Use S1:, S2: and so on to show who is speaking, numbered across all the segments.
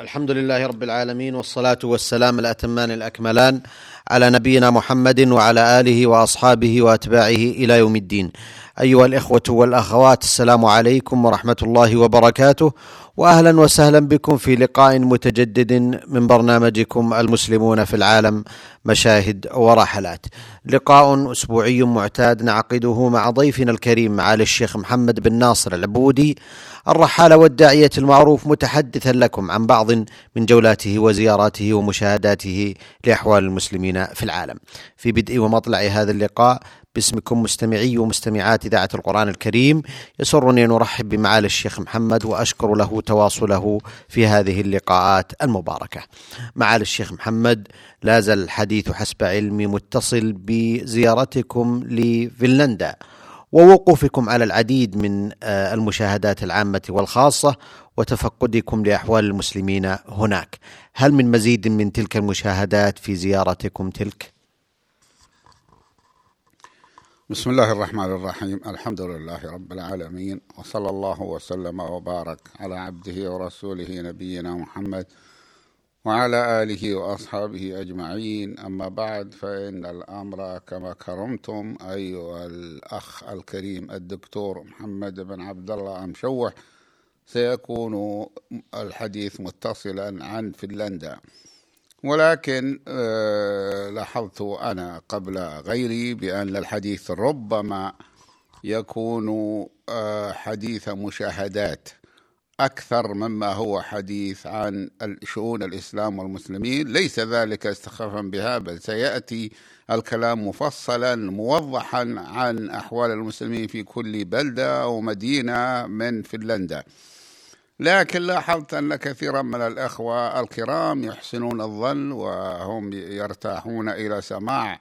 S1: الحمد لله رب العالمين والصلاة والسلام الأتمان الأكملان على نبينا محمد وعلى آله وأصحابه وأتباعه إلى يوم الدين أيها الإخوة والأخوات السلام عليكم ورحمة الله وبركاته واهلا وسهلا بكم في لقاء متجدد من برنامجكم المسلمون في العالم مشاهد ورحلات. لقاء أسبوعي معتاد نعقده مع ضيفنا الكريم معالي الشيخ محمد بن ناصر العبودي الرحالة والداعية المعروف متحدثا لكم عن بعض من جولاته وزياراته ومشاهداته لأحوال المسلمين في العالم. في بدء ومطلع هذا اللقاء باسمكم مستمعي ومستمعات إذاعة القرآن الكريم يسرني أن أرحب بمعالي الشيخ محمد وأشكر له تواصله في هذه اللقاءات المباركة معالي الشيخ محمد لا زال الحديث حسب علمي متصل بزيارتكم لفنلندا ووقوفكم على العديد من آه، المشاهدات العامة والخاصة وتفقدكم لأحوال المسلمين هناك. هل من مزيد من تلك المشاهدات في زيارتكم تلك؟
S2: بسم الله الرحمن الرحيم. الحمد لله رب العالمين وصلى الله وسلم وبارك على عبده ورسوله نبينا محمد وعلى آله وأصحابه أجمعين. أما بعد فإن الأمر كما كرمتم أيها الأخ الكريم الدكتور محمد بن عبد الله أمشوح سيكون الحديث متصلا عن فنلندا. ولكن آه، لاحظت أنا قبل غيري بأن الحديث ربما يكون آه، حديث مشاهدات أكثر مما هو حديث عن شؤون الإسلام والمسلمين. ليس ذلك استخفافا بها بل سيأتي الكلام مفصلا موضحا عن أحوال المسلمين في كل بلدة أو مدينة من فنلندا. لكن لاحظت أن كثيرا من الأخوة الكرام يحسنون الظن وهم يرتاحون إلى سماع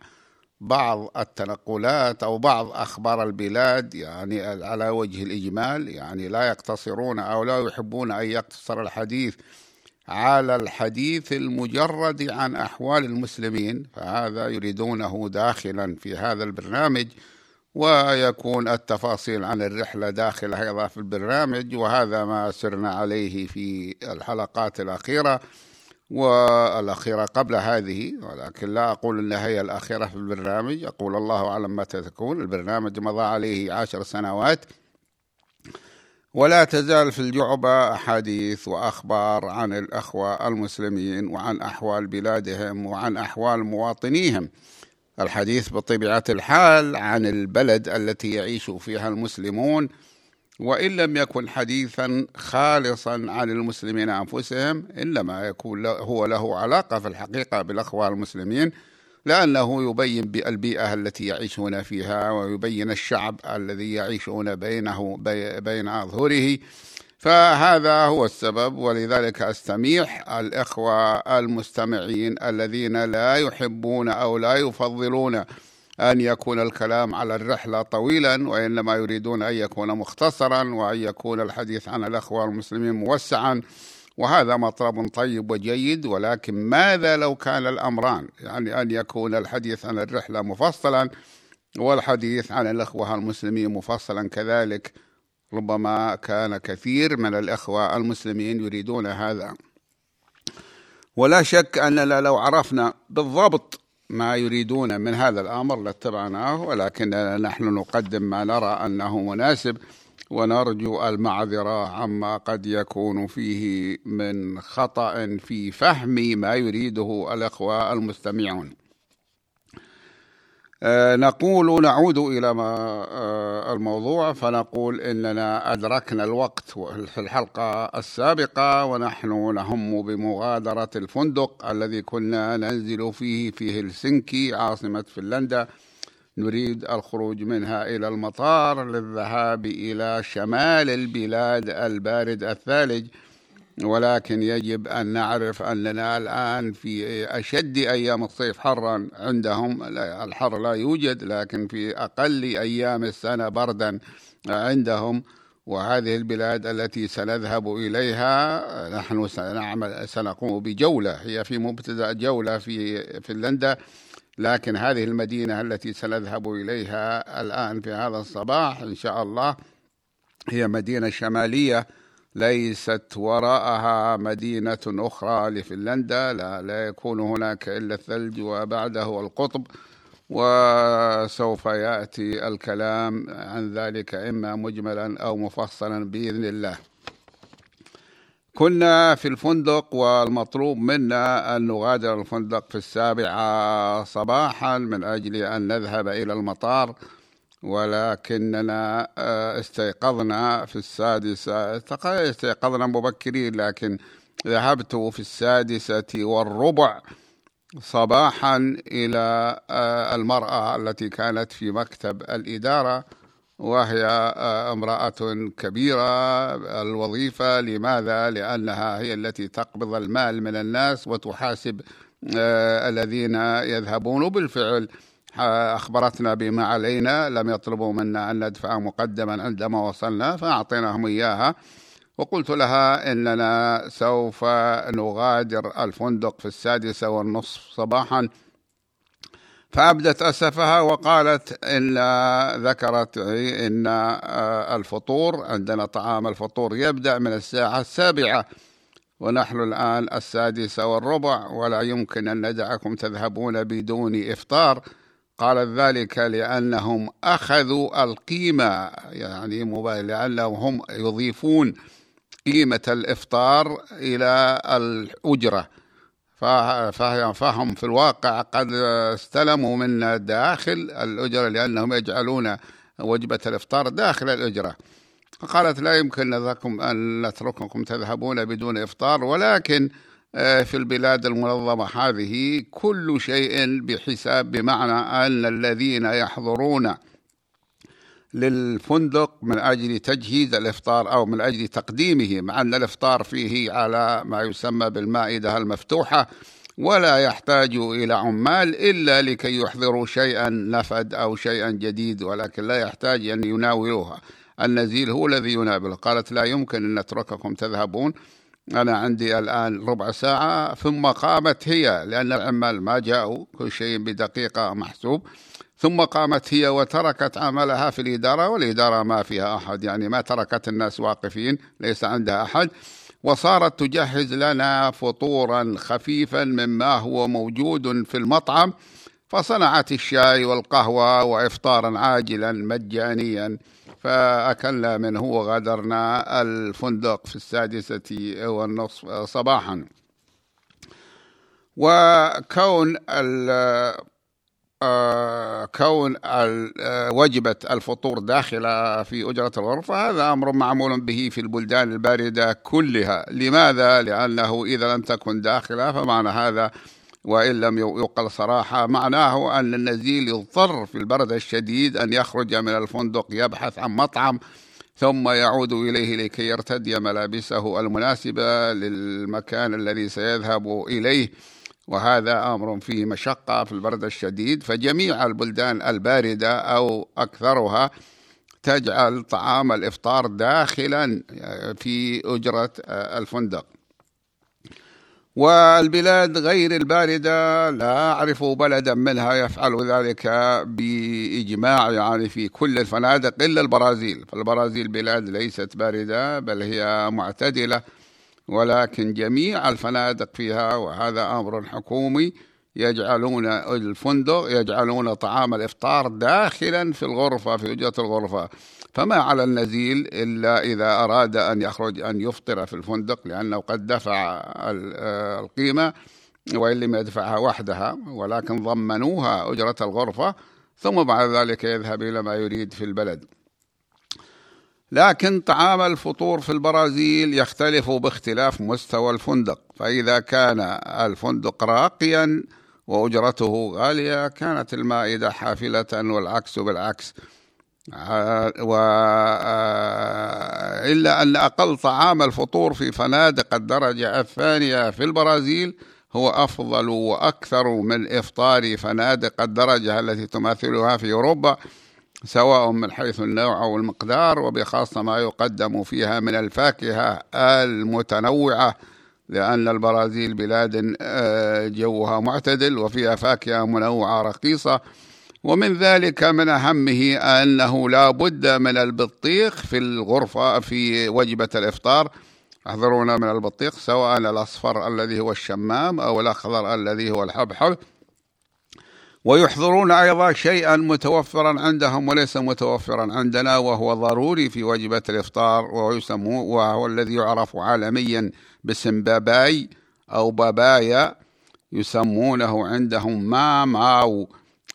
S2: بعض التنقلات أو بعض أخبار البلاد يعني على وجه الإجمال يعني لا يقتصرون أو لا يحبون أن يقتصر الحديث على الحديث المجرد عن أحوال المسلمين فهذا يريدونه داخلا في هذا البرنامج. ويكون التفاصيل عن الرحلة داخل أيضا في البرنامج وهذا ما سرنا عليه في الحلقات الأخيرة والأخيرة قبل هذه ولكن لا أقول أنها هي الأخيرة في البرنامج. أقول الله أعلم متى تكون. البرنامج مضى عليه عشر سنوات ولا تزال في الجعبة أحاديث وأخبار عن الأخوة المسلمين وعن أحوال بلادهم وعن أحوال مواطنيهم. الحديث بطبيعة الحال عن البلد التي يعيش فيها المسلمون وإن لم يكن حديثا خالصا عن المسلمين أنفسهم إنما يكون هو له علاقة في الحقيقة بالأخوة المسلمين لأنه يبين البيئة التي يعيشون فيها ويبين الشعب الذي يعيشون بينه بين أظهره. فهذا هو السبب ولذلك أستميح الإخوة المستمعين الذين لا يحبون أو لا يفضلون أن يكون الكلام على الرحلة طويلا وإنما يريدون أن يكون مختصرا وأن يكون الحديث عن الإخوة المسلمين موسعا. وهذا مطلب طيب وجيد ولكن ماذا لو كان الأمران؟ يعني أن يكون الحديث عن الرحلة مفصلا والحديث عن الإخوة المسلمين مفصلا كذلك. ربما كان كثير من الإخوة المسلمين يريدون هذا. ولا شك أننا لو عرفنا بالضبط ما يريدون من هذا الأمر لاتبعناه ولكننا نحن نقدم ما نرى أنه مناسب ونرجو المعذرة عما قد يكون فيه من خطأ في فهم ما يريده الأخوة المستمعون. نقول نعود إلى ما آه، الموضوع فنقول إننا أدركنا الوقت في الحلقة السابقة ونحن نهم بمغادرة الفندق الذي كنا ننزل فيه في هلسنكي عاصمة فنلندا. نريد الخروج منها إلى المطار للذهاب إلى شمال البلاد البارد الثالج. ولكن يجب أن نعرف أننا الآن في أشد أيام الصيف حرا عندهم. الحر لا يوجد لكن في أقل أيام السنة بردا عندهم. وهذه البلاد التي سنذهب إليها نحن سنعمل سنقوم بجولة. هي في مبتدأ جولة في فنلندا لكن هذه المدينة التي سنذهب إليها الآن في هذا الصباح إن شاء الله هي مدينة شمالية. ليست وراءها مدينة أخرى لفنلندا لا, لا يكون هناك إلا الثلج وبعده القطب وسوف يأتي الكلام عن ذلك إما مجملا أو مفصلا بإذن الله. كنا في الفندق والمطلوب منا أن نغادر الفندق في السابعة صباحا من أجل أن نذهب إلى المطار. ولكننا آه، استيقظنا في السادسة. استيقظنا مبكرين لكن ذهبت في السادسة والربع صباحا إلى آه، المرأة التي كانت في مكتب الإدارة وهي آه، امرأة كبيرة الوظيفة. لماذا؟ لأنها هي التي تقبض المال من الناس وتحاسب الذين يذهبون. وبالفعل أخبرتنا بما علينا لم يطلبوا منا أن ندفع مقدما عندما وصلنا فأعطيناهم إياها. وقلت لها إننا سوف نغادر الفندق في السادسة والنصف صباحا. فأبدت أسفها وقالت إن ذكرت إن الفطور عندنا طعام الفطور يبدأ من الساعة السابعة ونحن الآن السادسة والربع ولا يمكن أن ندعكم تذهبون بدون إفطار. قالت ذلك لأنهم أخذوا القيمة يعني لأنهم هم يضيفون قيمة الإفطار إلى الأجرة. فهم في الواقع قد استلموا منا داخل الأجرة لأنهم يجعلون وجبة الإفطار داخل الأجرة. فقالت لا يمكن لكم أن نترككم تذهبون بدون إفطار ولكن في البلاد المنظمة هذه كل شيء بحساب بمعنى أن الذين يحضرون للفندق من أجل تجهيز الإفطار أو من أجل تقديمه مع أن الإفطار فيه على ما يسمى بالمائدة المفتوحة ولا يحتاج إلى عمال إلا لكي يحضروا شيئا نفد أو شيئا جديد ولكن لا يحتاج أن يناولوها. النزيل هو الذي يناوله قالت لا يمكن أن نترككم تذهبون. أنا عندي الآن ربع ساعة ثم قامت هي لأن العمال ما جاءوا كل شيء بدقيقة محسوب. ثم قامت هي وتركت عملها في الإدارة والإدارة ما فيها أحد يعني ما تركت الناس واقفين ليس عندها أحد. وصارت تجهز لنا فطورا خفيفا مما هو موجود في المطعم. فصنعت الشاي والقهوة وإفطارا عاجلا مجانيا. فأكلنا منه وغادرنا الفندق في السادسة والنصف صباحا وكون آه، كون وجبة الفطور داخل في أجرة الغرفة هذا أمر معمول به في البلدان الباردة كلها لماذا؟ لأنه إذا لم تكن داخلة فمعنى هذا وإن لم يقل صراحة معناه أن النزيل يضطر في البرد الشديد أن يخرج من الفندق يبحث عن مطعم ثم يعود إليه لكي يرتدي ملابسه المناسبة للمكان الذي سيذهب إليه. وهذا أمر فيه مشقة في البرد الشديد فجميع البلدان الباردة أو أكثرها تجعل طعام الإفطار داخلا في أجرة الفندق. والبلاد غير الباردة لا أعرف بلدا منها يفعل ذلك بإجماع يعني في كل الفنادق إلا البرازيل. فالبرازيل بلاد ليست باردة بل هي معتدلة ولكن جميع الفنادق فيها وهذا أمر حكومي يجعلون الفندق يجعلون طعام الإفطار داخلا في الغرفة في أجرة الغرفة. فما على النزيل إلا إذا أراد أن يخرج أن يفطر في الفندق لأنه قد دفع القيمة وإن لم يدفعها وحدها ولكن ضمنوها أجرة الغرفة ثم بعد ذلك يذهب إلى ما يريد في البلد. لكن طعام الفطور في البرازيل يختلف باختلاف مستوى الفندق فإذا كان الفندق راقيا وأجرته غالية كانت المائدة حافلة والعكس بالعكس. إلا أن أقل طعام الفطور في فنادق الدرجة الثانية في البرازيل هو أفضل وأكثر من إفطار فنادق الدرجة التي تماثلها في أوروبا سواء من حيث النوع أو المقدار وبخاصة ما يقدم فيها من الفاكهة المتنوعة لأن البرازيل بلاد آه، جوها معتدل وفيها فاكهة منوعة رخيصة. ومن ذلك من أهمه أنه لا بد من البطيخ في الغرفة في وجبة الإفطار. يحضرون من البطيخ سواء الأصفر الذي هو الشمام أو الأخضر الذي هو الحبحب. ويحضرون أيضا شيئا متوفرا عندهم وليس متوفرا عندنا وهو ضروري في وجبة الإفطار وهو يسموه وهو الذي يعرف عالميا باسم باباي أو بابايا يسمونه عندهم ما ماو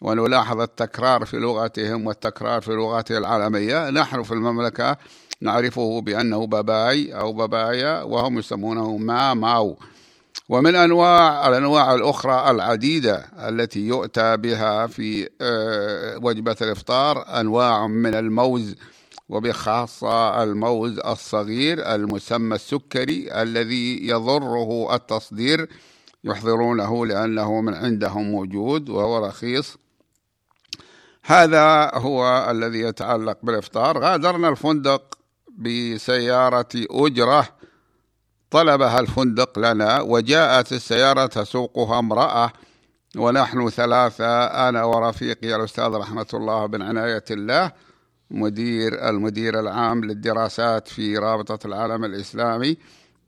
S2: ونلاحظ التكرار في لغتهم والتكرار في لغته العالمية. نحن في المملكة نعرفه بأنه باباي أو بابايا وهم يسمونه ما ماو. ومن أنواع الأنواع الأخرى العديدة التي يؤتى بها في آه، وجبة الإفطار أنواع من الموز وبخاصة الموز الصغير المسمى السكري الذي يضره التصدير. يحضرونه لأنه من عندهم موجود وهو رخيص. هذا هو الذي يتعلق بالإفطار. غادرنا الفندق بسيارة أجرة. طلبها الفندق لنا وجاءت السيارة تسوقها امرأة ونحن ثلاثة أنا ورفيقي الأستاذ رحمة الله بن عناية الله مدير المدير العام للدراسات في رابطة العالم الإسلامي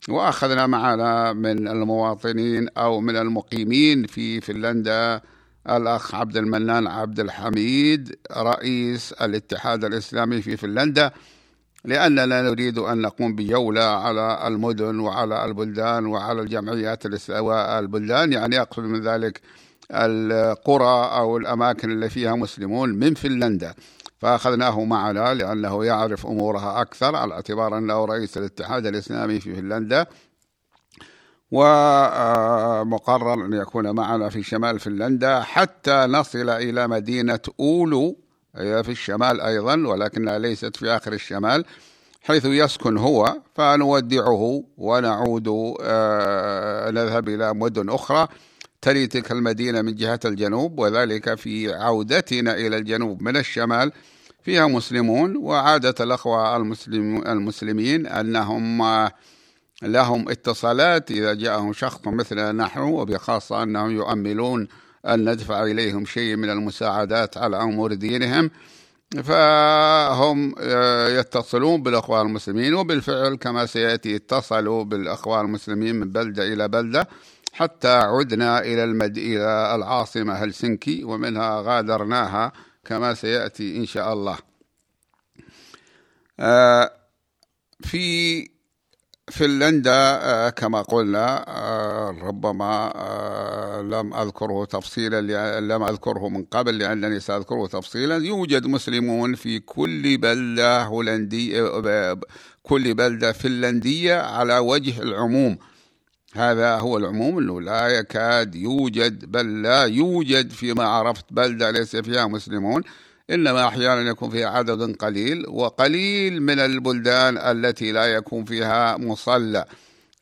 S2: وأخذنا معنا من المواطنين أو من المقيمين في فنلندا الأخ عبد المنان عبد الحميد رئيس الاتحاد الإسلامي في فنلندا لأننا نريد أن نقوم بجولة على المدن وعلى البلدان وعلى الجمعيات البلدان يعني أقصد من ذلك القرى أو الأماكن اللي فيها مسلمون من فنلندا. فأخذناه معنا لأنه يعرف أمورها أكثر على اعتبار أنه رئيس الاتحاد الإسلامي في فنلندا. ومقرر أن يكون معنا في شمال فنلندا حتى نصل إلى مدينة أولو هي في الشمال أيضا ولكنها ليست في آخر الشمال حيث يسكن هو فنودعه ونعود آه، نذهب إلى مدن أخرى تلي تلك المدينة من جهة الجنوب وذلك في عودتنا إلى الجنوب من الشمال. فيها مسلمون وعادة الأخوة المسلم المسلمين أنهم لهم اتصالات إذا جاءهم شخص مثلنا نحن وبخاصة أنهم يؤملون أن ندفع إليهم شيء من المساعدات على أمور دينهم. فهم آه، يتصلون بالأخوان المسلمين وبالفعل كما سيأتي اتصلوا بالأخوان المسلمين من بلدة إلى بلدة. حتى عدنا إلى المد... إلى العاصمة هلسنكي ومنها غادرناها كما سيأتي إن شاء الله. آه، في فنلندا آه، كما قلنا آه، ربما آه، لم أذكره تفصيلا لم أذكره من قبل لأنني سأذكره تفصيلا. يوجد مسلمون في كل بلدة هولندية كل بلدة فنلندية على وجه العموم. هذا هو العموم أنه لا يكاد يوجد بل لا يوجد فيما عرفت بلدة ليس فيها مسلمون. إنما أحيانا يكون فيها عدد قليل وقليل من البلدان التي لا يكون فيها مصلى.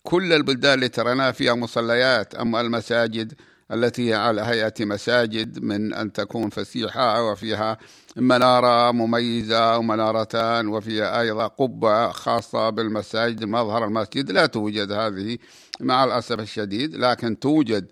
S2: كل البلدان اللي تريناها فيها مصليات أما المساجد التي هي على هيئة مساجد من أن تكون فسيحة وفيها منارة مميزة ومنارتان وفيها أيضا قبة خاصة بالمساجد مظهر المسجد. لا توجد هذه مع الأسف الشديد لكن توجد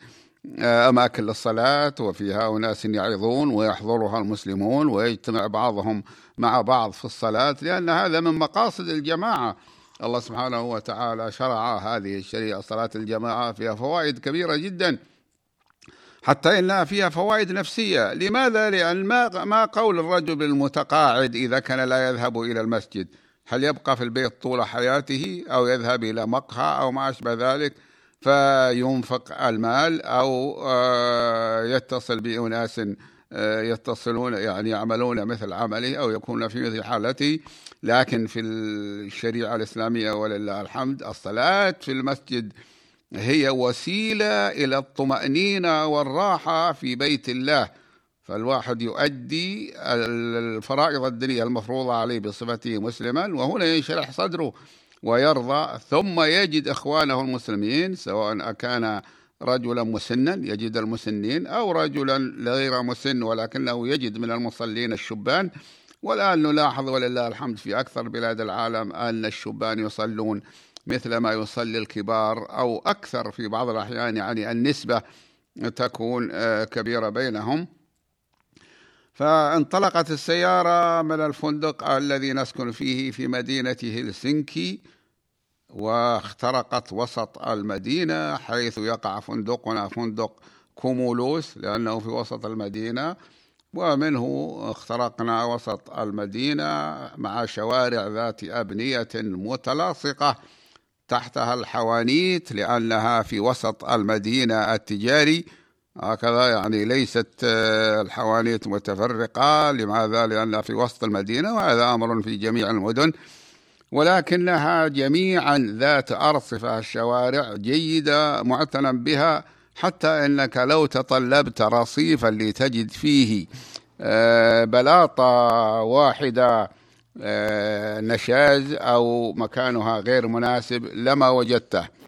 S2: أماكن للصلاة وفيها أناس يعظون ويحضرها المسلمون ويجتمع بعضهم مع بعض في الصلاة لأن هذا من مقاصد الجماعة. الله سبحانه وتعالى شرع هذه الشريعة صلاة الجماعة فيها فوائد كبيرة جدا حتى إنها فيها فوائد نفسية. لماذا؟ لأن ما, ما قول الرجل المتقاعد إذا كان لا يذهب إلى المسجد؟ هل يبقى في البيت طول حياته أو يذهب إلى مقهى أو ما أشبه ذلك؟ فينفق المال أو آه، يتصل بأناس آه، يتصلون يعني يعملون مثل عمله أو يكون في مثل حالته. لكن في الشريعة الإسلامية ولله الحمد الصلاة في المسجد هي وسيلة إلى الطمأنينة والراحة في بيت الله. فالواحد يؤدي الفرائض الدينية المفروضة عليه بصفته مسلما وهنا ينشرح صدره. ويرضى ثم يجد إخوانه المسلمين سواء كان رجلا مسنا يجد المسنين أو رجلا غير مسن ولكنه يجد من المصلين الشبان. والآن نلاحظ ولله الحمد في أكثر بلاد العالم أن الشبان يصلون مثل ما يصلي الكبار أو أكثر في بعض الأحيان يعني النسبة تكون آه، كبيرة بينهم. فانطلقت السيارة من الفندق الذي نسكن فيه في مدينة هلسنكي واخترقت وسط المدينة حيث يقع فندقنا فندق كومولوس لأنه في وسط المدينة ومنه اخترقنا وسط المدينة مع شوارع ذات أبنية متلاصقة تحتها الحوانيت لأنها في وسط المدينة التجاري. هكذا يعني ليست آه، الحوانيت متفرقة. لماذا؟ لأنها في وسط المدينة وهذا أمر في جميع المدن. ولكنها جميعا ذات أرصفة الشوارع جيدة معتنى بها حتى إنك لو تطلبت رصيفا لتجد فيه آه، بلاطة واحدة آه، نشاز أو مكانها غير مناسب لما وجدته.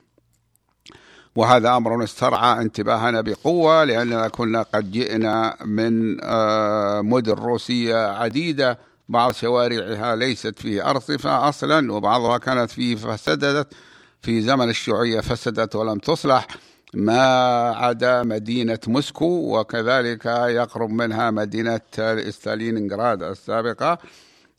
S2: وهذا أمر استرعى انتباهنا بقوة لأننا كنا قد جئنا من آه، مدن روسية عديدة بعض شوارعها ليست فيه ارصفه أصلا وبعضها كانت فيه فسدت في زمن الشيوعية فسدت ولم تصلح. ما عدا مدينة موسكو وكذلك يقرب منها مدينة ستالينغراد السابقة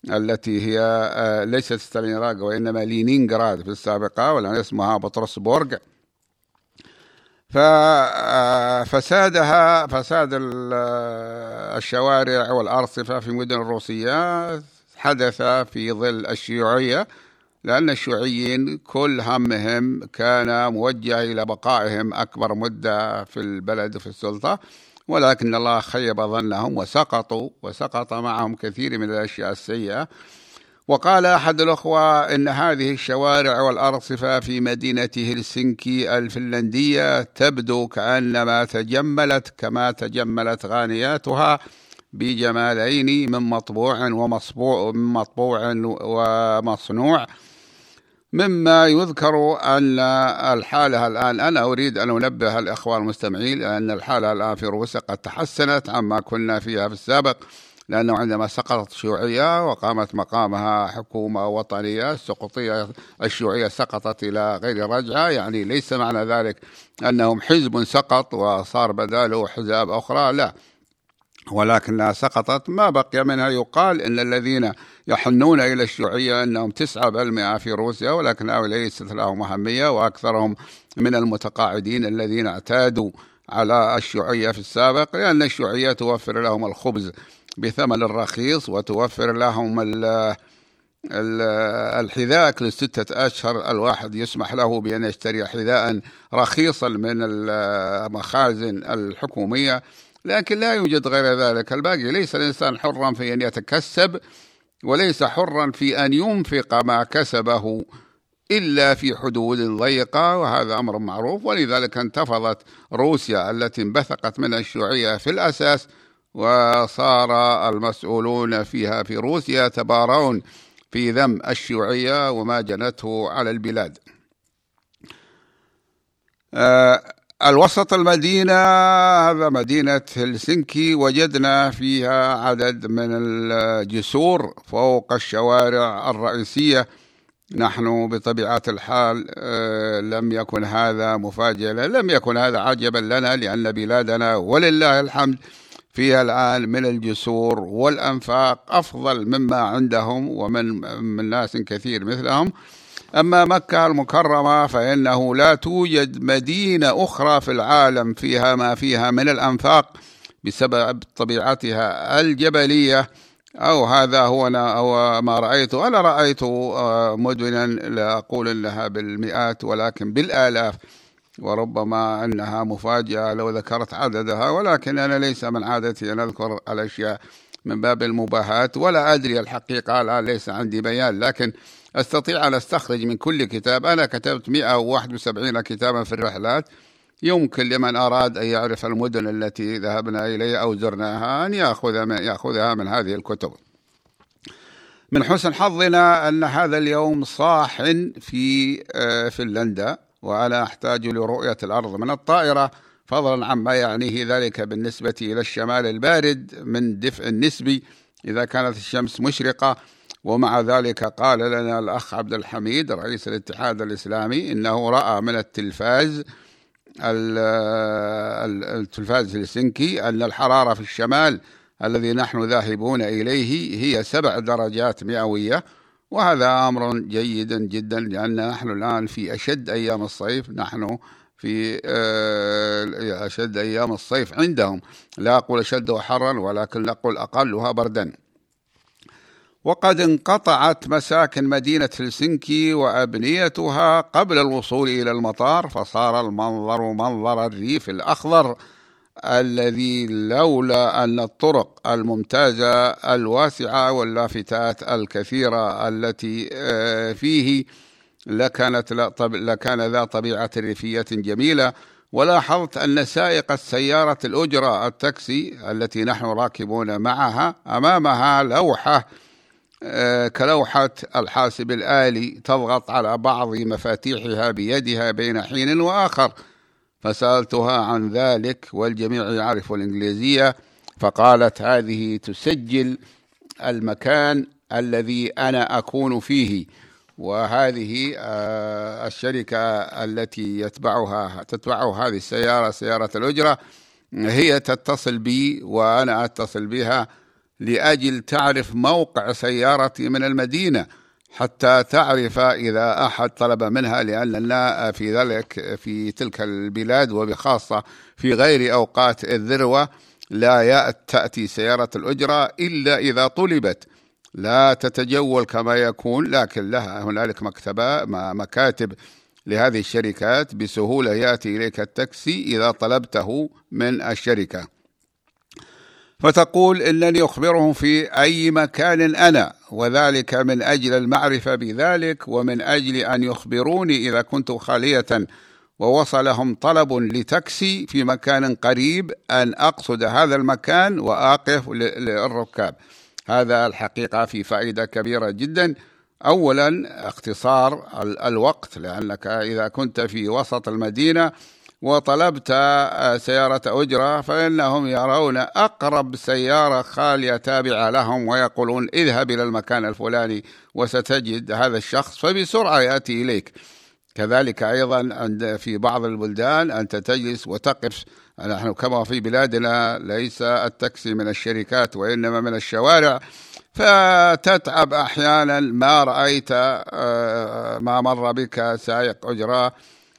S2: التي هي آه، ليست ستالينغراد وإنما لينينغراد في السابقة والآن اسمها بطرسبورغ. ففسادها فساد آه، الشوارع والأرصفة في مدن الروسية حدث في ظل الشيوعية لأن الشيوعيين كل همهم كان موجه إلى بقائهم أكبر مدة في البلد وفي السلطة ولكن الله خيب ظنهم وسقطوا وسقط معهم كثير من الأشياء السيئة. وقال أحد الأخوة إن هذه الشوارع والأرصفة في مدينة هلسنكي الفنلندية تبدو كأنما تجملت كما تجملت غانياتها بجمالين من مطبوع ومصبوع من مطبوع ومصنوع. مما يذكر أن الحالة الآن أنا أريد أن أنبه الإخوان المستمعين أن الحالة الآن في روسيا قد تحسنت عما كنا فيها في السابق. لأنه عندما سقطت الشيوعية وقامت مقامها حكومة وطنية السقوطية الشيوعية سقطت إلى غير رجعة. يعني ليس معنى ذلك أنهم حزب سقط وصار بداله حزاب أخرى لا. ولكنها سقطت ما بقي منها. يقال إن الذين يحنون إلى الشيوعية أنهم تسعة بالمئة في روسيا ولكن ليست لهم أهمية وأكثرهم من المتقاعدين الذين اعتادوا على الشيوعية في السابق لأن الشيوعية توفر لهم الخبز بثمن رخيص وتوفر لهم الحذاء كل ستة أشهر. الواحد يسمح له بأن يشتري حذاء رخيصا من المخازن الحكومية لكن لا يوجد غير ذلك. الباقي ليس الإنسان حرا في أن يتكسب وليس حرا في أن ينفق ما كسبه إلا في حدود ضيقة وهذا أمر معروف. ولذلك انتفضت روسيا التي انبثقت من الشيوعية في الأساس وصار المسؤولون فيها في روسيا يتبارون في ذم الشيوعية وما جنته على البلاد. آه الوسط المدينة هذا مدينة هلسنكي وجدنا فيها عدد من الجسور فوق الشوارع الرئيسية. نحن بطبيعة الحال آه، لم يكن هذا مفاجئا لم يكن هذا عجبا لنا لأن بلادنا ولله الحمد فيها الآن من الجسور والأنفاق أفضل مما عندهم ومن من ناس كثير مثلهم. أما مكة المكرمة فإنه لا توجد مدينة أخرى في العالم فيها ما فيها من الأنفاق بسبب طبيعتها الجبلية. أو هذا هو أنا أو ما رأيته. أنا رأيت آه، مدنا لا أقول أنها بالمئات ولكن بالآلاف. وربما أنها مفاجأة لو ذكرت عددها ولكن أنا ليس من عادتي أن أذكر الأشياء من باب المباهاة ولا أدري الحقيقة الآن ليس عندي بيان لكن أستطيع أن أستخرج من كل كتاب. أنا كتبت 171 كتابا في الرحلات. يمكن لمن أراد أن يعرف المدن التي ذهبنا إليها أو زرناها أن يأخذ من يأخذها من هذه الكتب. من حسن حظنا أن هذا اليوم صاح في آه، فنلندا. وأنا أحتاج لرؤية الأرض من الطائرة فضلا عما يعنيه ذلك بالنسبة إلى الشمال البارد من دفء النسبي إذا كانت الشمس مشرقة. ومع ذلك قال لنا الأخ عبد الحميد رئيس الاتحاد الإسلامي إنه رأى من التلفاز التلفاز الهلسنكي أن الحرارة في الشمال الذي نحن ذاهبون إليه هي سبع درجات مئوية. وهذا أمر جيد جدا لأن نحن الآن في أشد أيام الصيف نحن في آه، أشد أيام الصيف عندهم. لا أقول أشد حرا ولكن أقول أقلها بردا. وقد انقطعت مساكن مدينة هلسنكي وأبنيتها قبل الوصول إلى المطار فصار المنظر منظر الريف الأخضر. الذي لولا أن الطرق الممتازة الواسعة واللافتات الكثيرة التي آه، فيه لكانت لكان ذا طبيعة ريفية جميلة. ولاحظت أن سائق السيارة الأجرة التاكسي التي نحن راكبون معها أمامها لوحة آه، كلوحة الحاسب الآلي تضغط على بعض مفاتيحها بيدها بين حين وآخر. فسألتها عن ذلك والجميع يعرف الإنجليزية فقالت هذه تسجل المكان الذي أنا أكون فيه وهذه آه، الشركة التي يتبعها تتبعه هذه السيارة سيارة الأجرة هي تتصل بي وأنا أتصل بها لأجل تعرف موقع سيارتي من المدينة. حتى تعرف إذا أحد طلب منها لأننا في ذلك في تلك البلاد وبخاصة في غير أوقات الذروة لا تأتي سيارة الأجرة إلا إذا طلبت. لا تتجول كما يكون لكن لها هنالك مكتبة مكاتب لهذه الشركات بسهولة يأتي إليك التاكسي إذا طلبته من الشركة. فتقول إنني أخبرهم في أي مكان أنا وذلك من أجل المعرفة بذلك ومن أجل أن يخبروني إذا كنت خالية ووصلهم طلب لتاكسي في مكان قريب أن أقصد هذا المكان وأقف للركاب. هذا الحقيقة في فائدة كبيرة جدا. أولا اختصار الوقت لأنك إذا كنت في وسط المدينة وطلبت سيارة أجرة فإنهم يرون أقرب سيارة خالية تابعة لهم ويقولون اذهب إلى المكان الفلاني وستجد هذا الشخص فبسرعة يأتي إليك. كذلك أيضا عند في بعض البلدان أنت تجلس وتقف. نحن كما في بلادنا ليس التاكسي من الشركات وإنما من الشوارع فتتعب أحيانا ما رأيت آه، ما مر بك سائق أجرة.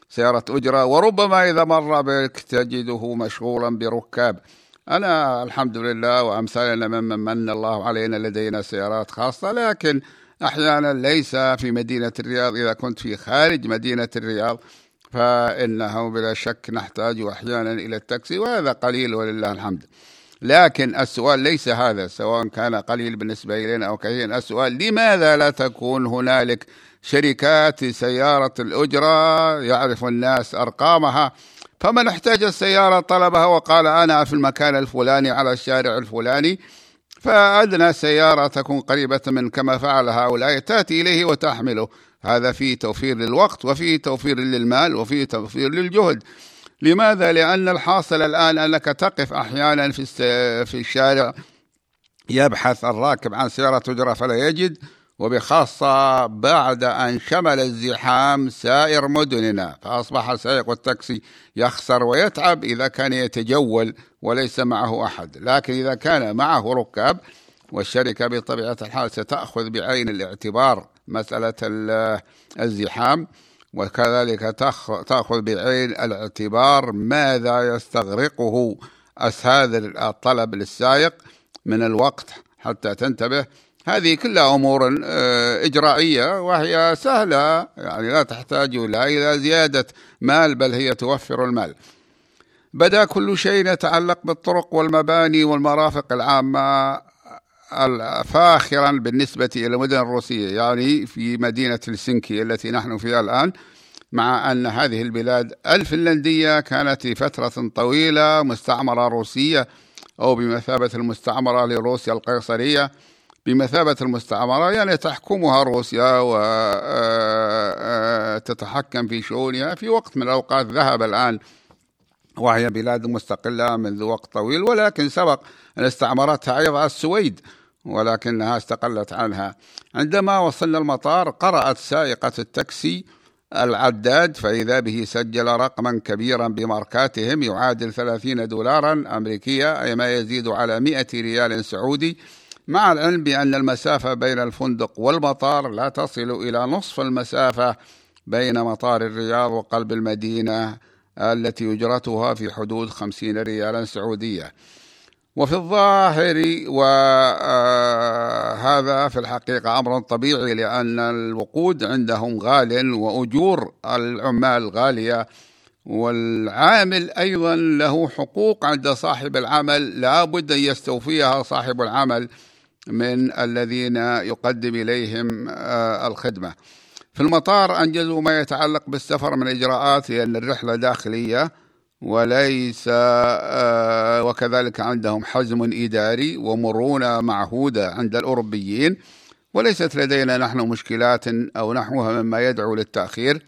S2: سيارة أجرة وربما إذا مر بك تجده مشغولا بركاب. أنا الحمد لله وأمثالنا ممن من الله علينا لدينا سيارات خاصة لكن أحيانا ليس في مدينة الرياض. إذا كنت في خارج مدينة الرياض فإنه بلا شك نحتاج أحيانا إلى التاكسي وهذا قليل ولله الحمد. لكن السؤال ليس هذا سواء كان قليل بالنسبة إلينا أو كثير. السؤال لماذا لا تكون هنالك شركات سيارة الأجرة يعرف الناس أرقامها؟ فمن احتاج السيارة طلبها وقال أنا في المكان الفلاني على الشارع الفلاني فأدنى سيارة تكون قريبة من كما فعل هؤلاء تأتي إليه وتحمله. هذا فيه توفير للوقت وفيه توفير للمال وفيه توفير للجهد. لماذا؟ لأن الحاصل الآن أنك تقف أحيانا في في الشارع يبحث الراكب عن سيارة تجرى فلا يجد وبخاصة بعد أن شمل الزحام سائر مدننا فأصبح سائق التاكسي يخسر ويتعب إذا كان يتجول وليس معه أحد لكن إذا كان معه ركاب والشركة بطبيعة الحال ستأخذ بعين الاعتبار مسألة الزحام وكذلك تأخذ بعين الاعتبار ماذا يستغرقه هذا الطلب للسائق من الوقت حتى تنتبه. هذه كلها أمور آه، إجرائية وهي سهلة يعني لا تحتاج إلى زيادة مال بل هي توفر المال. بدا كل شيء يتعلق بالطرق والمباني والمرافق العامة. فاخرا بالنسبة إلى المدن الروسية يعني في مدينة هلسنكي التي نحن فيها الآن مع أن هذه البلاد الفنلندية كانت لفترة طويلة مستعمرة روسية أو بمثابة المستعمرة لروسيا القيصرية. بمثابة المستعمرة يعني تحكمها روسيا وتتحكم آه، آه، في شؤونها. في وقت من الأوقات ذهب الآن وهي بلاد مستقلة منذ وقت طويل ولكن سبق أن استعمرتها أيضا السويد ولكنها استقلت عنها. عندما وصلنا المطار قرأت سائقة التاكسي العداد فإذا به سجل رقما كبيرا بماركاتهم يعادل 30 دولارا أمريكية أي ما يزيد على 100 ريال سعودي. مع العلم بأن المسافة بين الفندق والمطار لا تصل إلى نصف المسافة بين مطار الرياض وقلب المدينة. التي أجرتها في حدود خمسين ريالا سعودية. وفي الظاهر وهذا في الحقيقة أمر طبيعي لأن الوقود عندهم غال وأجور العمال غالية والعامل أيضا له حقوق عند صاحب العمل لا بد أن يستوفيها صاحب العمل من الذين يقدم إليهم الخدمة. في المطار أنجزوا ما يتعلق بالسفر من إجراءات لأن الرحلة داخلية وليس آه، وكذلك عندهم حزم إداري ومرونة معهودة عند الأوروبيين وليست لدينا نحن مشكلات أو نحوها مما يدعو للتأخير.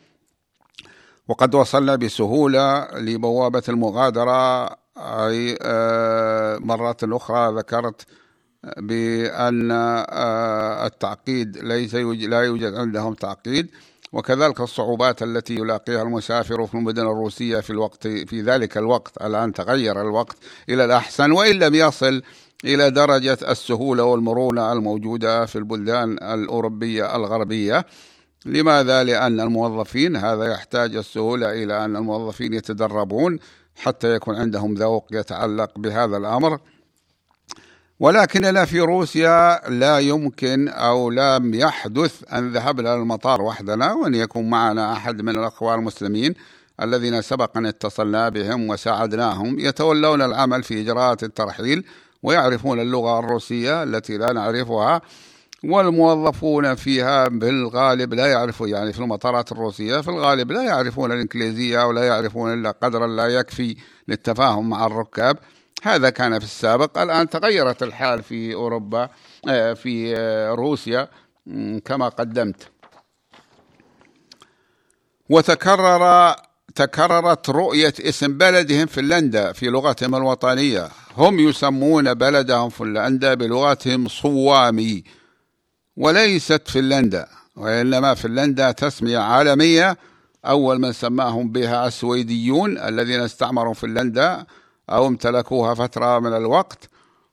S2: وقد وصلنا بسهولة لبوابة المغادرة أي آه، مرة أخرى ذكرت بأن آه، التعقيد ليس لا يوجد عندهم تعقيد وكذلك الصعوبات التي يلاقيها المسافر في المدن الروسية في الوقت في ذلك الوقت الآن تغير الوقت إلى الأحسن وإن لم يصل إلى درجة السهولة والمرونة الموجودة في البلدان الأوروبية الغربية لماذا؟ لأن الموظفين هذا يحتاج السهولة إلى أن الموظفين يتدربون حتى يكون عندهم ذوق يتعلق بهذا الأمر ولكننا في روسيا لا يمكن أو لم يحدث أن ذهبنا للمطار وحدنا وأن يكون معنا أحد من الأخوة المسلمين الذين سبق أن اتصلنا بهم وساعدناهم يتولون العمل في إجراءات الترحيل ويعرفون اللغة الروسية التي لا نعرفها والموظفون فيها بالغالب لا يعرفوا يعني في المطارات الروسية في الغالب لا يعرفون الإنجليزية ولا يعرفون إلا قدرا لا يكفي للتفاهم مع الركاب. هذا كان في السابق. الآن تغيرت الحال في أوروبا آه، في آه، روسيا كما قدمت. وتكرر تكررت رؤية اسم بلدهم فنلندا في لغتهم الوطنية. هم يسمون بلدهم فنلندا بلغتهم صوامي وليست فنلندا وإنما فنلندا تسمية عالمية أول من سماهم بها السويديون الذين استعمروا فنلندا. أو امتلكوها فترة من الوقت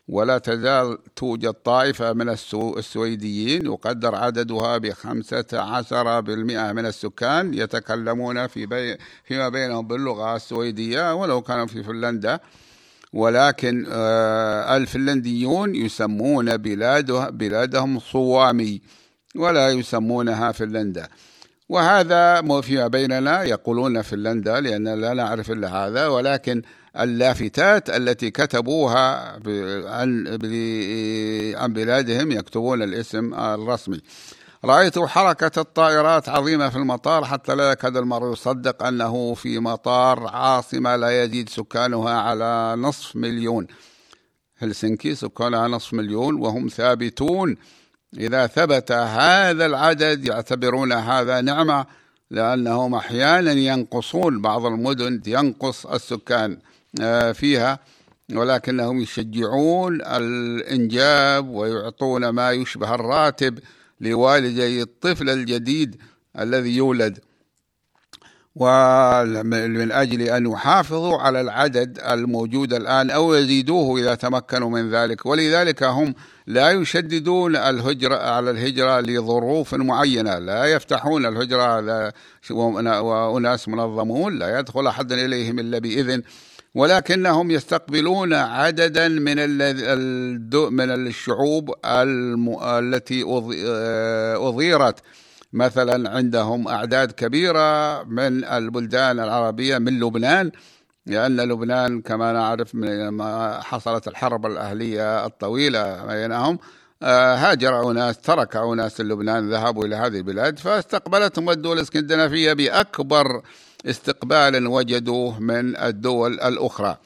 S2: ولا تزال توجد طائفة من السويديين يقدر عددها بخمسة عشر بالمئة من السكان يتكلمون في بي فيما بينهم باللغة السويدية ولو كانوا في فنلندا. ولكن آه، الفنلنديون يسمون بلاده بلادهم صوامي ولا يسمونها فنلندا. وهذا فيما بيننا يقولون فنلندا لأن لا نعرف إلا هذا ولكن اللافتات التي كتبوها عن بلادهم يكتبون الاسم الرسمي. رأيت حركة الطائرات عظيمة في المطار حتى لا يكاد المرء يصدق أنه في مطار عاصمة لا يزيد سكانها على نصف مليون. هلسنكي سكانها نصف مليون وهم ثابتون. إذا ثبت هذا العدد يعتبرون هذا نعمة لأنهم أحيانا ينقصون بعض المدن ينقص السكان. فيها ولكنهم يشجعون الإنجاب ويعطون ما يشبه الراتب لوالدي الطفل الجديد الذي يولد. ومن أجل أن يحافظوا على العدد الموجود الآن أو يزيدوه إذا تمكنوا من ذلك. ولذلك هم لا يشددون الهجرة على الهجرة لظروف معينة. لا يفتحون الهجرة وأناس منظمون لا يدخل أحد إليهم إلا بإذن. ولكنهم يستقبلون عددا من من الشعوب التي أضيرت. مثلا عندهم أعداد كبيرة من البلدان العربية من لبنان لأن لبنان كما نعرف من ما حصلت الحرب الأهلية الطويلة بينهم آه، هاجر أناس ترك أناس لبنان ذهبوا إلى هذه البلاد فاستقبلتهم الدول الإسكندنافية بأكبر استقبال وجدوه من الدول الأخرى.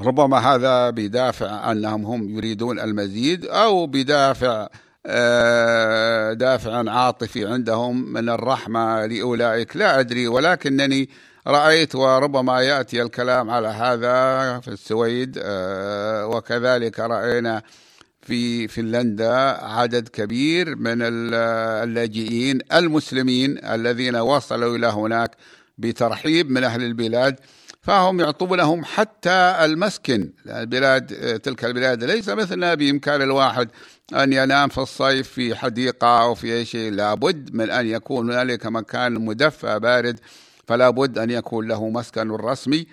S2: ربما هذا بدافع أنهم هم يريدون المزيد أو بدافع آه، دافع عاطفي عندهم من الرحمة لأولئك. لا أدري ولكنني رأيت وربما يأتي الكلام على هذا في السويد آه، وكذلك رأينا في فنلندا عدد كبير من اللاجئين المسلمين الذين وصلوا إلى هناك بترحيب من أهل البلاد فهم يعطونهم حتى المسكن. البلاد تلك البلاد ليس مثلنا بإمكان الواحد أن ينام في الصيف في حديقة أو في أي شيء. لابد من أن يكون هنالك مكان مدفى بارد فلا بد أن يكون له مسكن رسمي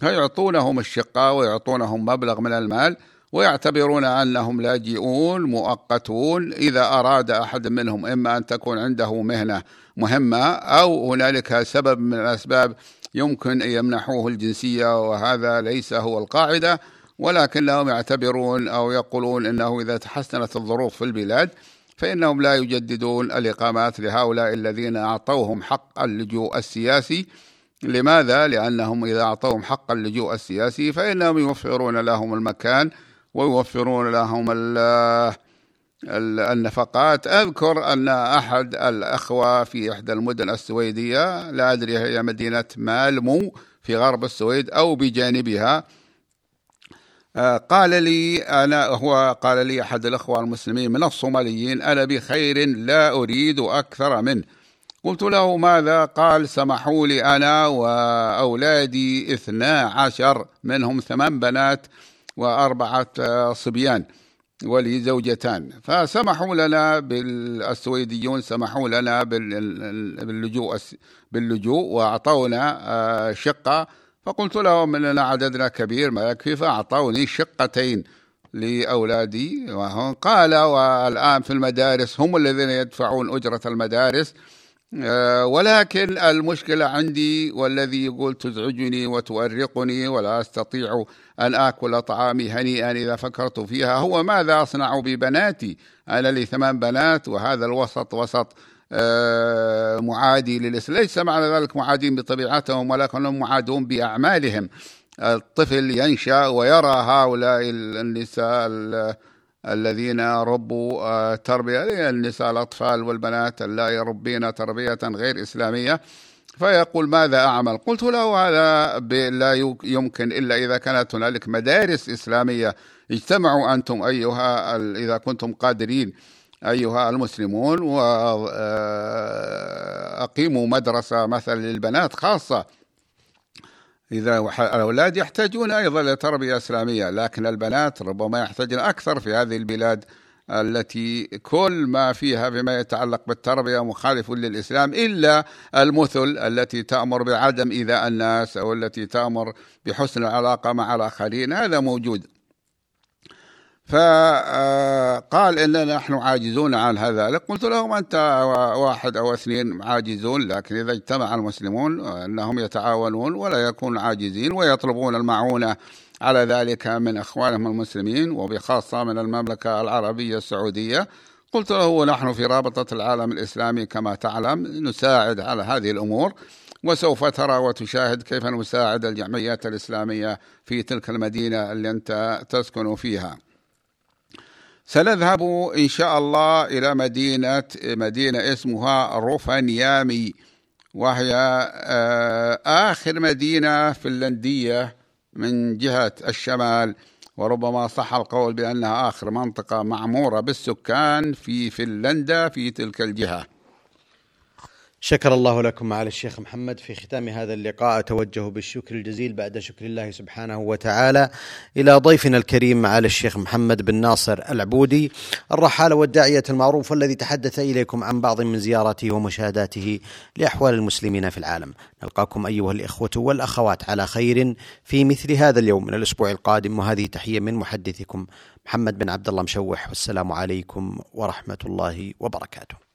S2: فيعطونهم الشقة ويعطونهم مبلغ من المال. ويعتبرون أنهم لاجئون مؤقتون إذا أراد أحد منهم إما أن تكون عنده مهنة مهمة أو هنالك سبب من الأسباب يمكن أن يمنحوه الجنسية وهذا ليس هو القاعدة ولكنهم يعتبرون أو يقولون إنه إذا تحسنت الظروف في البلاد فإنهم لا يجددون الإقامات لهؤلاء الذين أعطوهم حق اللجوء السياسي لماذا؟ لأنهم إذا أعطوهم حق اللجوء السياسي فإنهم يوفرون لهم المكان ويوفرون لهم النفقات. أذكر أن أحد الأخوة في إحدى المدن السويدية لا أدري هي مدينة مالمو في غرب السويد أو بجانبها آه، قال لي أنا هو قال لي أحد الأخوة المسلمين من الصوماليين أنا بخير لا أريد أكثر منه. قلت له ماذا؟ قال سمحوا لي أنا وأولادي اثنا عشر منهم ثمان بنات. وأربعة صبيان ولي زوجتان فسمحوا لنا بالسويديون سمحوا لنا باللجوء باللجوء وأعطونا آه، شقة. فقلت لهم اننا عددنا كبير ما يكفي فأعطوني شقتين لأولادي قال والآن في المدارس هم الذين يدفعون أجرة المدارس. ولكن المشكلة عندي والذي يقول تزعجني وتؤرقني ولا أستطيع أن آكل طعامي هنيئا إذا فكرت فيها هو ماذا أصنع ببناتي؟ أنا لي ثمان بنات وهذا الوسط وسط آه، معادي للإسلام. ليس معنى ذلك معادين بطبيعتهم ولكنهم معادون بأعمالهم. الطفل ينشأ ويرى هؤلاء النساء الذين ربوا آه، تربية النساء الأطفال والبنات لا يربين تربية غير إسلامية. فيقول ماذا أعمل؟ قلت له هذا لا يمكن إلا إذا كانت هنالك مدارس إسلامية. اجتمعوا أنتم أيها إذا كنتم قادرين أيها المسلمون وأقيموا آه، مدرسة مثلا للبنات خاصة. إذا الأولاد يحتاجون أيضا لتربية إسلامية لكن البنات ربما يحتاجن أكثر في هذه البلاد التي كل ما فيها بما يتعلق بالتربية مخالف للإسلام إلا المثل التي تأمر بعدم إيذاء الناس أو التي تأمر بحسن العلاقة مع الآخرين. هذا موجود. فقال اننا نحن عاجزون عن هذا قلت لهم أنت واحد أو اثنين عاجزون لكن إذا اجتمع المسلمون أنهم يتعاونون ولا يكونوا عاجزين ويطلبون المعونة على ذلك من إخوانهم المسلمين وبخاصة من المملكة العربية السعودية قلت له نحن في رابطة العالم الإسلامي كما تعلم نساعد على هذه الأمور وسوف ترى وتشاهد كيف نساعد الجمعيات الإسلامية في تلك المدينة اللي أنت تسكن فيها. سنذهب إن شاء الله إلى مدينة مدينة اسمها روفانيامي وهي آه، آخر مدينة فنلندية من جهة الشمال وربما صح القول بأنها آخر منطقة معمورة بالسكان في فنلندا في تلك الجهة.
S1: شكر الله لكم معالي الشيخ محمد في ختام هذا اللقاء. أتوجه بالشكر الجزيل بعد شكر الله سبحانه وتعالى إلى ضيفنا الكريم معالي الشيخ محمد بن ناصر العبودي الرحالة والداعية المعروف والذي تحدث إليكم عن بعض من زياراته ومشاهداته لأحوال المسلمين في العالم. نلقاكم أيها الإخوة والأخوات على خير في مثل هذا اليوم من الأسبوع القادم وهذه تحية من محدثكم محمد بن عبد الله مشوح والسلام عليكم ورحمة الله وبركاته.